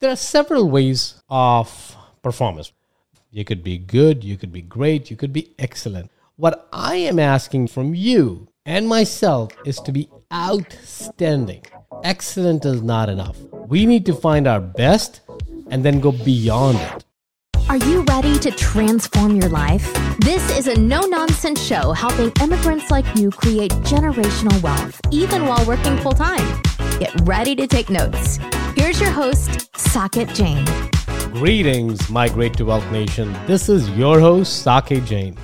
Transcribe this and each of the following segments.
There are several ways of performance. You could be good, you could be great, you could be excellent. What I am asking from you and myself is to be outstanding. Excellent is not enough. We need to find our best and then go beyond it. Are you ready to transform your life? This is a no nonsense show helping immigrants like you create generational wealth, even while working full time. Get ready to take notes. Here's your host, Saket Jain. Greetings, Migrate to Wealth Nation. This is your host, Saket Jain.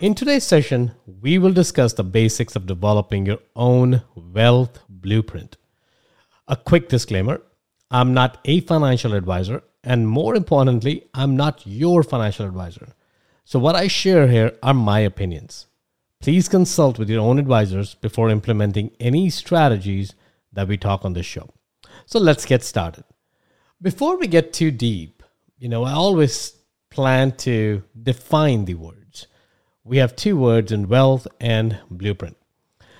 In today's session, we will discuss the basics of developing your own wealth blueprint. A quick disclaimer I'm not a financial advisor and more importantly, I'm not your financial advisor. So, what I share here are my opinions. Please consult with your own advisors before implementing any strategies that we talk on this show. So, let's get started. Before we get too deep, you know, I always plan to define the words. We have two words in wealth and blueprint.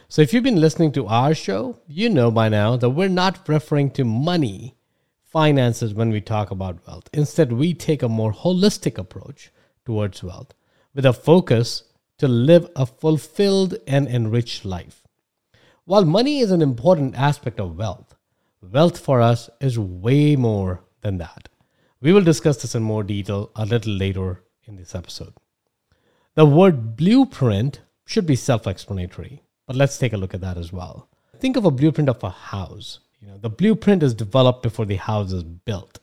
So, if you've been listening to our show, you know by now that we're not referring to money finances when we talk about wealth. Instead, we take a more holistic approach towards wealth with a focus to live a fulfilled and enriched life. While money is an important aspect of wealth, wealth for us is way more than that. We will discuss this in more detail a little later in this episode. The word blueprint should be self explanatory, but let's take a look at that as well. Think of a blueprint of a house. You know, the blueprint is developed before the house is built.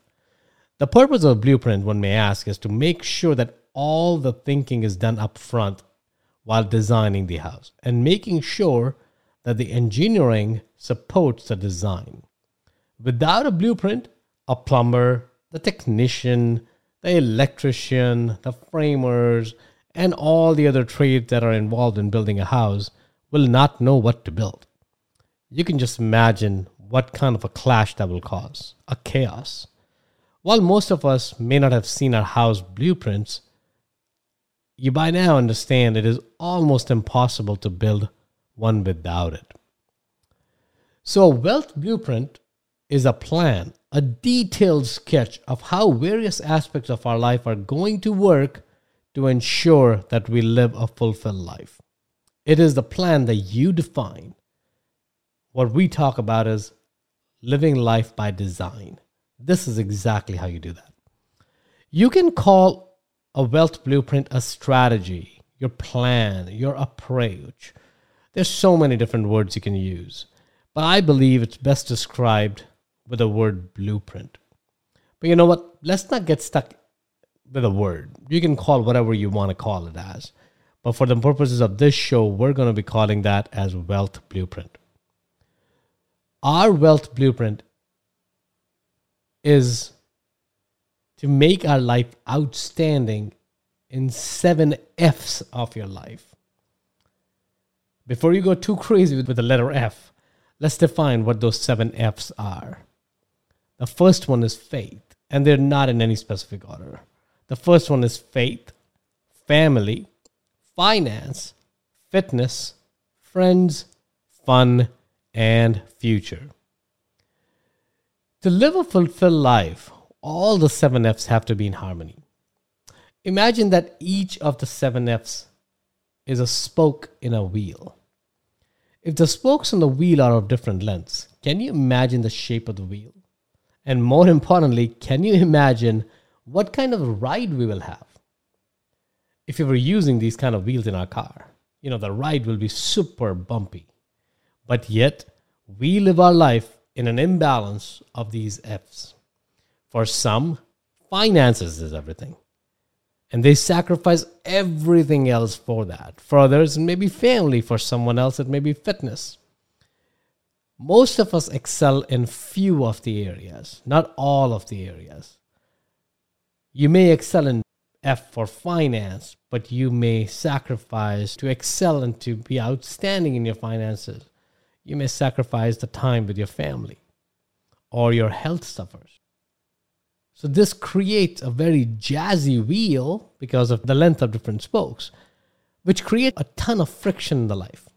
The purpose of a blueprint, one may ask, is to make sure that all the thinking is done up front while designing the house and making sure that the engineering supports the design. Without a blueprint, a plumber, the technician, the electrician, the framers, and all the other trades that are involved in building a house will not know what to build. You can just imagine what kind of a clash that will cause a chaos. While most of us may not have seen our house blueprints, you by now understand it is almost impossible to build one without it. So, a wealth blueprint is a plan, a detailed sketch of how various aspects of our life are going to work to ensure that we live a fulfilled life. It is the plan that you define. What we talk about is living life by design. This is exactly how you do that. You can call a wealth blueprint a strategy, your plan, your approach. There's so many different words you can use, but I believe it's best described with the word blueprint. But you know what? Let's not get stuck with a word. You can call whatever you want to call it as. But for the purposes of this show, we're going to be calling that as wealth blueprint. Our wealth blueprint is to make our life outstanding in seven F's of your life. Before you go too crazy with, the letter F, let's define what those seven F's are. The first one is faith, and they're not in any specific order. The first one is faith, family, finance, fitness, friends, fun, and future. To live a fulfilled life, all the seven F's have to be in harmony. Imagine that each of the seven F's is a spoke in a wheel. If the spokes on the wheel are of different lengths, can you imagine the shape of the wheel? And more importantly, can you imagine what kind of ride we will have? If we were using these kind of wheels in our car, you know, the ride will be super bumpy. But yet, we live our life in an imbalance of these F's. For some, finances is everything. And they sacrifice everything else for that. For others, it may be family. For someone else, it may be fitness. Most of us excel in few of the areas, not all of the areas. You may excel in F for finance, but you may sacrifice to excel and to be outstanding in your finances you may sacrifice the time with your family or your health suffers. So, this creates a very jazzy wheel because of the length of different spokes, which create a ton of friction in the life.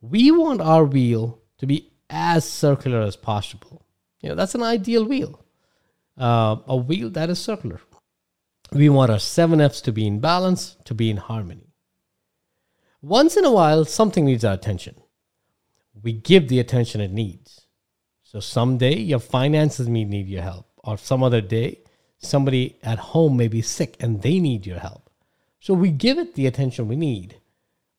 We want our wheel to be as circular as possible. You know, that's an ideal wheel. uh, a wheel that is circular. We want our seven F's to be in balance, to be in harmony. Once in a while, something needs our attention. We give the attention it needs. So someday your finances may need your help, or some other day somebody at home may be sick and they need your help. So we give it the attention we need.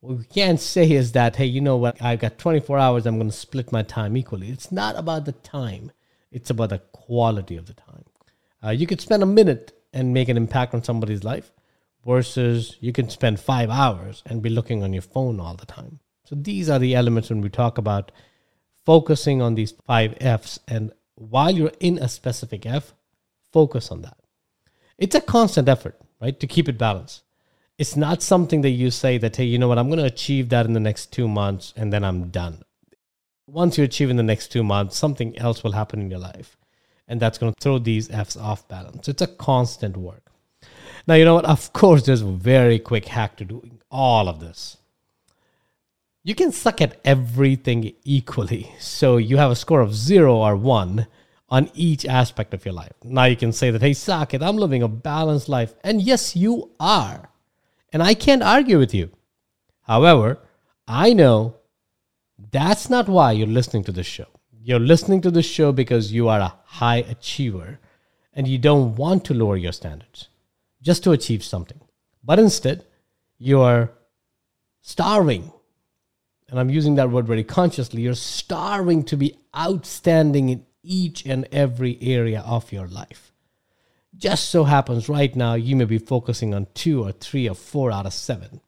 What we can't say is that, hey, you know what, I've got 24 hours, I'm going to split my time equally. It's not about the time, it's about the quality of the time. Uh, you could spend a minute and make an impact on somebody's life versus you can spend five hours and be looking on your phone all the time. So these are the elements when we talk about focusing on these five F's. And while you're in a specific F, focus on that. It's a constant effort, right, to keep it balanced. It's not something that you say that, hey, you know what, I'm going to achieve that in the next two months and then I'm done. Once you achieve in the next two months, something else will happen in your life. And that's going to throw these F's off balance. It's a constant work. Now, you know what? Of course, there's a very quick hack to doing all of this. You can suck at everything equally. So you have a score of zero or one on each aspect of your life. Now you can say that, hey, Saket, I'm living a balanced life. And yes, you are. And I can't argue with you. However, I know that's not why you're listening to this show. You're listening to this show because you are a high achiever and you don't want to lower your standards just to achieve something. But instead, you're starving. And I'm using that word very consciously. You're starving to be outstanding in each and every area of your life. Just so happens right now you may be focusing on two or three or four out of seven.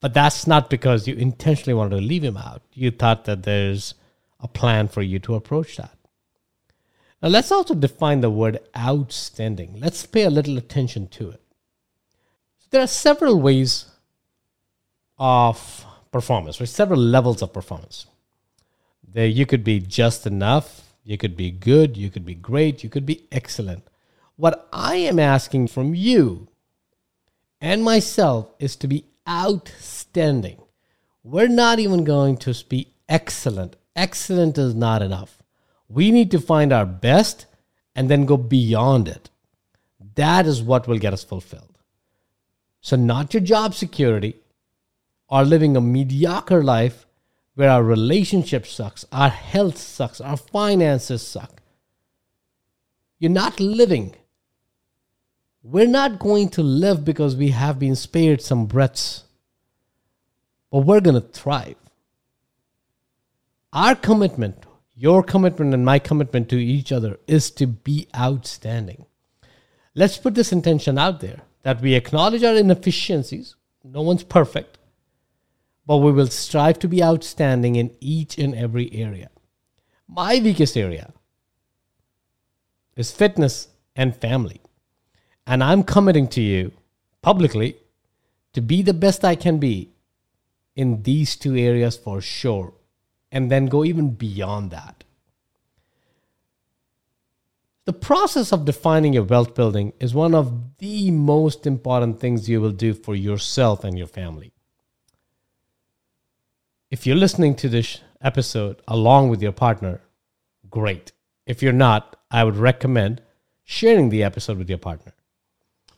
But that's not because you intentionally wanted to leave him out. You thought that there's a plan for you to approach that. Now, let's also define the word outstanding. Let's pay a little attention to it. There are several ways of performance, or several levels of performance. There, you could be just enough, you could be good, you could be great, you could be excellent. What I am asking from you and myself is to be outstanding. We're not even going to be excellent. Excellent is not enough. We need to find our best and then go beyond it. That is what will get us fulfilled. So, not your job security or living a mediocre life where our relationship sucks, our health sucks, our finances suck. You're not living. We're not going to live because we have been spared some breaths, but we're going to thrive. Our commitment, your commitment, and my commitment to each other is to be outstanding. Let's put this intention out there that we acknowledge our inefficiencies. No one's perfect but we will strive to be outstanding in each and every area. My weakest area is fitness and family. And I'm committing to you publicly to be the best I can be in these two areas for sure, and then go even beyond that. The process of defining your wealth building is one of the most important things you will do for yourself and your family if you're listening to this episode along with your partner, great. If you're not, I would recommend sharing the episode with your partner,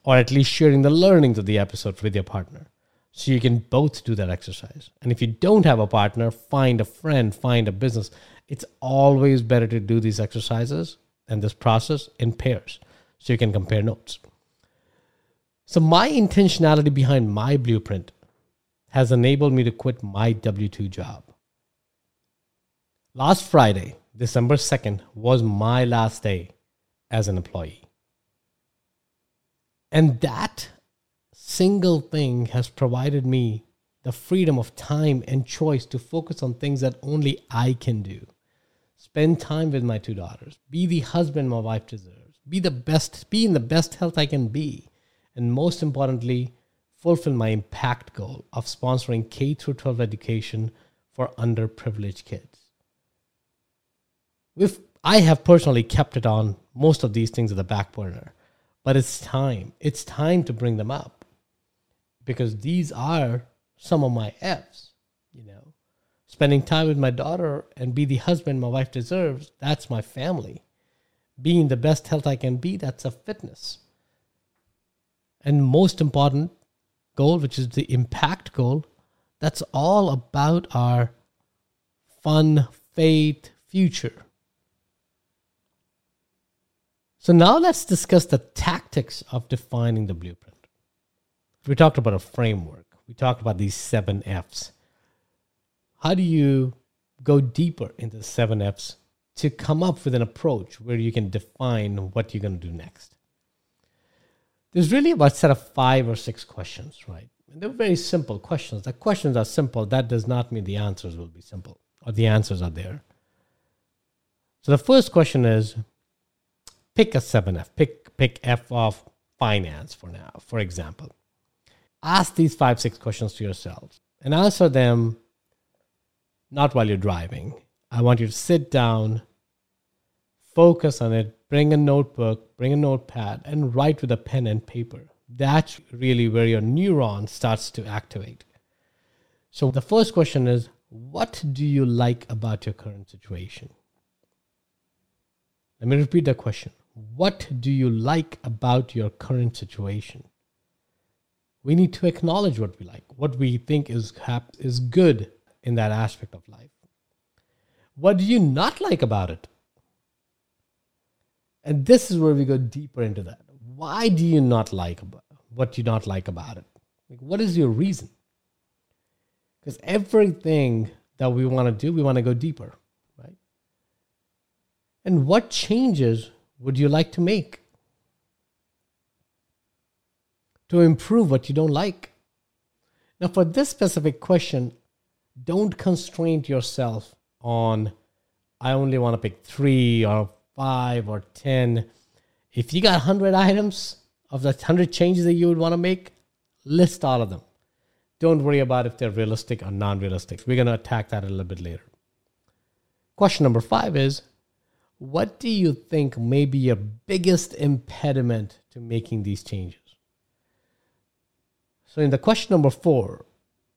or at least sharing the learnings of the episode with your partner. So you can both do that exercise. And if you don't have a partner, find a friend, find a business. It's always better to do these exercises and this process in pairs so you can compare notes. So, my intentionality behind my blueprint has enabled me to quit my W 2 job. Last Friday, December 2nd, was my last day as an employee. And that single thing has provided me the freedom of time and choice to focus on things that only I can do. Spend time with my two daughters, be the husband my wife deserves, be the best, be in the best health I can be, and most importantly, fulfill my impact goal of sponsoring K through 12 education for underprivileged kids. We've, I have personally kept it on most of these things at the back burner, but it's time. It's time to bring them up because these are some of my F's, you know. Spending time with my daughter and be the husband my wife deserves, that's my family. being the best health I can be, that's a fitness. And most important goal, which is the impact goal, that's all about our fun, faith, future. So now let's discuss the tactics of defining the blueprint. We talked about a framework. We talked about these seven F's. How do you go deeper into the seven F's to come up with an approach where you can define what you're going to do next? There's really about a set of five or six questions, right? And they're very simple questions. The questions are simple. That does not mean the answers will be simple or the answers are there. So the first question is pick a 7F. Pick pick F of finance for now, for example. Ask these five, six questions to yourselves and answer them not while you're driving. I want you to sit down, focus on it, bring a notebook, bring a notepad, and write with a pen and paper. That's really where your neuron starts to activate. So the first question is what do you like about your current situation? Let me repeat the question. What do you like about your current situation? We need to acknowledge what we like, what we think is hap- is good in that aspect of life. What do you not like about it? And this is where we go deeper into that. Why do you not like about what you not like about it? Like, what is your reason? Because everything that we want to do, we want to go deeper, right? And what changes would you like to make to improve what you don't like? Now, for this specific question, don't constrain yourself on, I only want to pick three or five or 10. If you got 100 items of the 100 changes that you would want to make, list all of them. Don't worry about if they're realistic or non realistic. We're going to attack that a little bit later. Question number five is What do you think may be your biggest impediment to making these changes? So, in the question number four,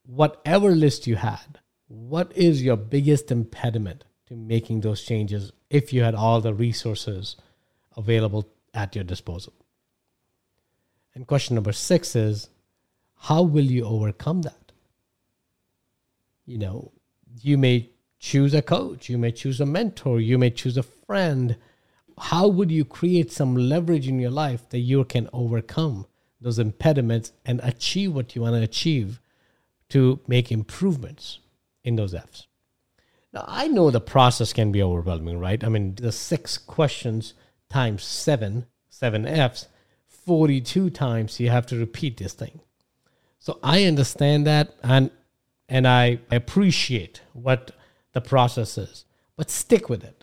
whatever list you had, what is your biggest impediment to making those changes if you had all the resources available at your disposal? And question number six is how will you overcome that? You know, you may choose a coach, you may choose a mentor, you may choose a friend. How would you create some leverage in your life that you can overcome those impediments and achieve what you want to achieve to make improvements in those F's? Now, I know the process can be overwhelming, right? I mean, the six questions times seven, seven F's, 42 times you have to repeat this thing. So I understand that and and I appreciate what the process is. But stick with it.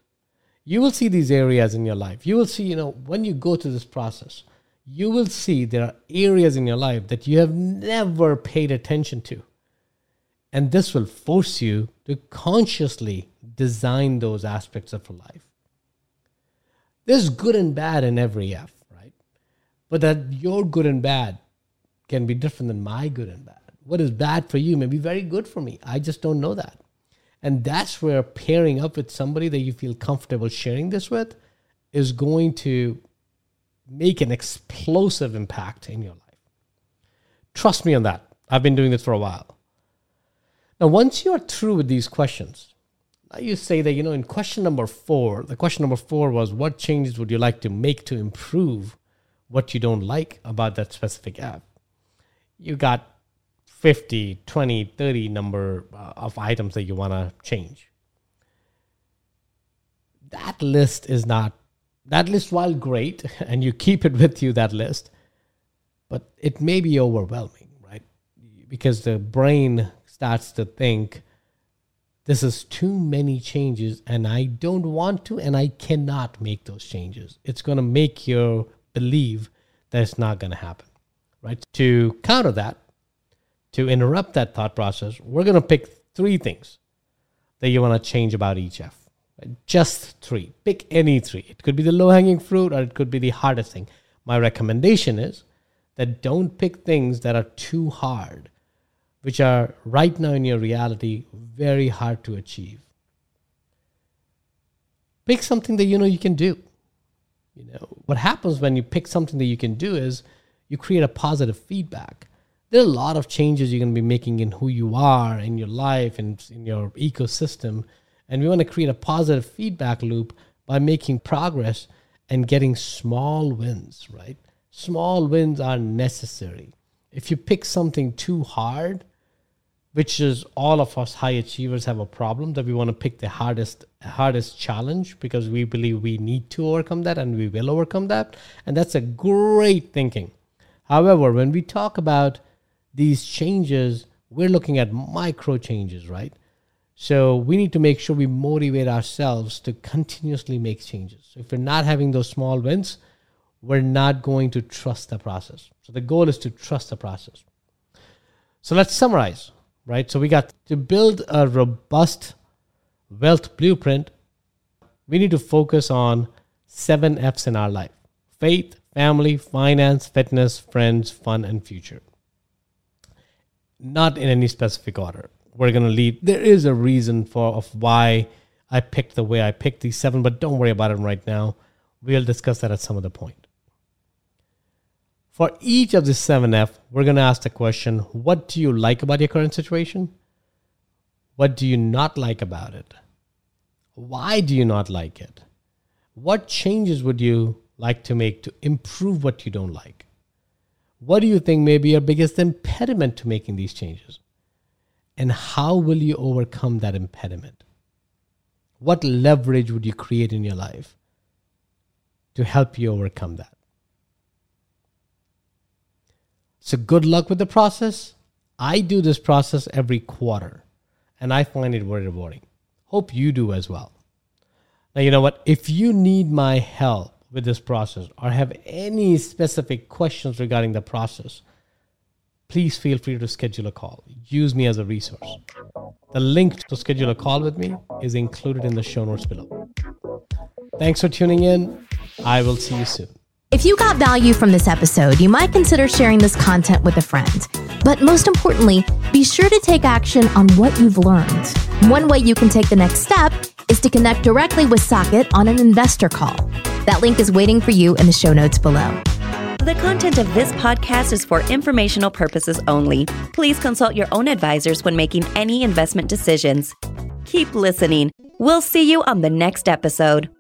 You will see these areas in your life. You will see, you know, when you go through this process, you will see there are areas in your life that you have never paid attention to. And this will force you to consciously design those aspects of your life. There's good and bad in every F, right? But that your good and bad can be different than my good and bad. What is bad for you may be very good for me. I just don't know that. And that's where pairing up with somebody that you feel comfortable sharing this with is going to make an explosive impact in your life. Trust me on that. I've been doing this for a while. Now, once you are through with these questions, now you say that, you know, in question number four, the question number four was what changes would you like to make to improve what you don't like about that specific app? you got 50, 20, 30 number uh, of items that you want to change. That list is not, that list, while great, and you keep it with you, that list, but it may be overwhelming, right? Because the brain starts to think, this is too many changes, and I don't want to, and I cannot make those changes. It's going to make you believe that it's not going to happen right? To counter that, to interrupt that thought process, we're going to pick three things that you want to change about each F. Just three. Pick any three. It could be the low hanging fruit or it could be the hardest thing. My recommendation is that don't pick things that are too hard, which are right now in your reality very hard to achieve. Pick something that you know you can do. You know, what happens when you pick something that you can do is you create a positive feedback. There are a lot of changes you're going to be making in who you are, in your life, and in your ecosystem. And we want to create a positive feedback loop by making progress and getting small wins, right? Small wins are necessary. If you pick something too hard, which is all of us high achievers have a problem that we want to pick the hardest hardest challenge because we believe we need to overcome that and we will overcome that and that's a great thinking however when we talk about these changes we're looking at micro changes right so we need to make sure we motivate ourselves to continuously make changes. So if we're not having those small wins, we're not going to trust the process. So the goal is to trust the process. So let's summarize, right? So we got to build a robust wealth blueprint. We need to focus on seven F's in our life faith, family, finance, fitness, friends, fun, and future. Not in any specific order we're to lead. There is a reason for of why I picked the way I picked these seven, but don't worry about it right now. We'll discuss that at some other point. For each of the 7F, we're going to ask the question what do you like about your current situation? What do you not like about it? Why do you not like it? What changes would you like to make to improve what you don't like? What do you think may be your biggest impediment to making these changes? And how will you overcome that impediment? What leverage would you create in your life to help you overcome that? So, good luck with the process. I do this process every quarter and I find it very rewarding. Hope you do as well. Now, you know what? If you need my help with this process or have any specific questions regarding the process, please feel free to schedule a call. Use me as a resource. The link to schedule a call with me is included in the show notes below. Thanks for tuning in. I will see you soon. If you got value from this episode, you might consider sharing this content with a friend. But most importantly, be sure to take action on what you've learned. One way you can take the next step is to connect directly with Saket on an investor call. That link is waiting for you in the show notes below. The content of this podcast is for informational purposes only. Please consult your own advisors when making any investment decisions. Keep listening. We'll see you on the next episode.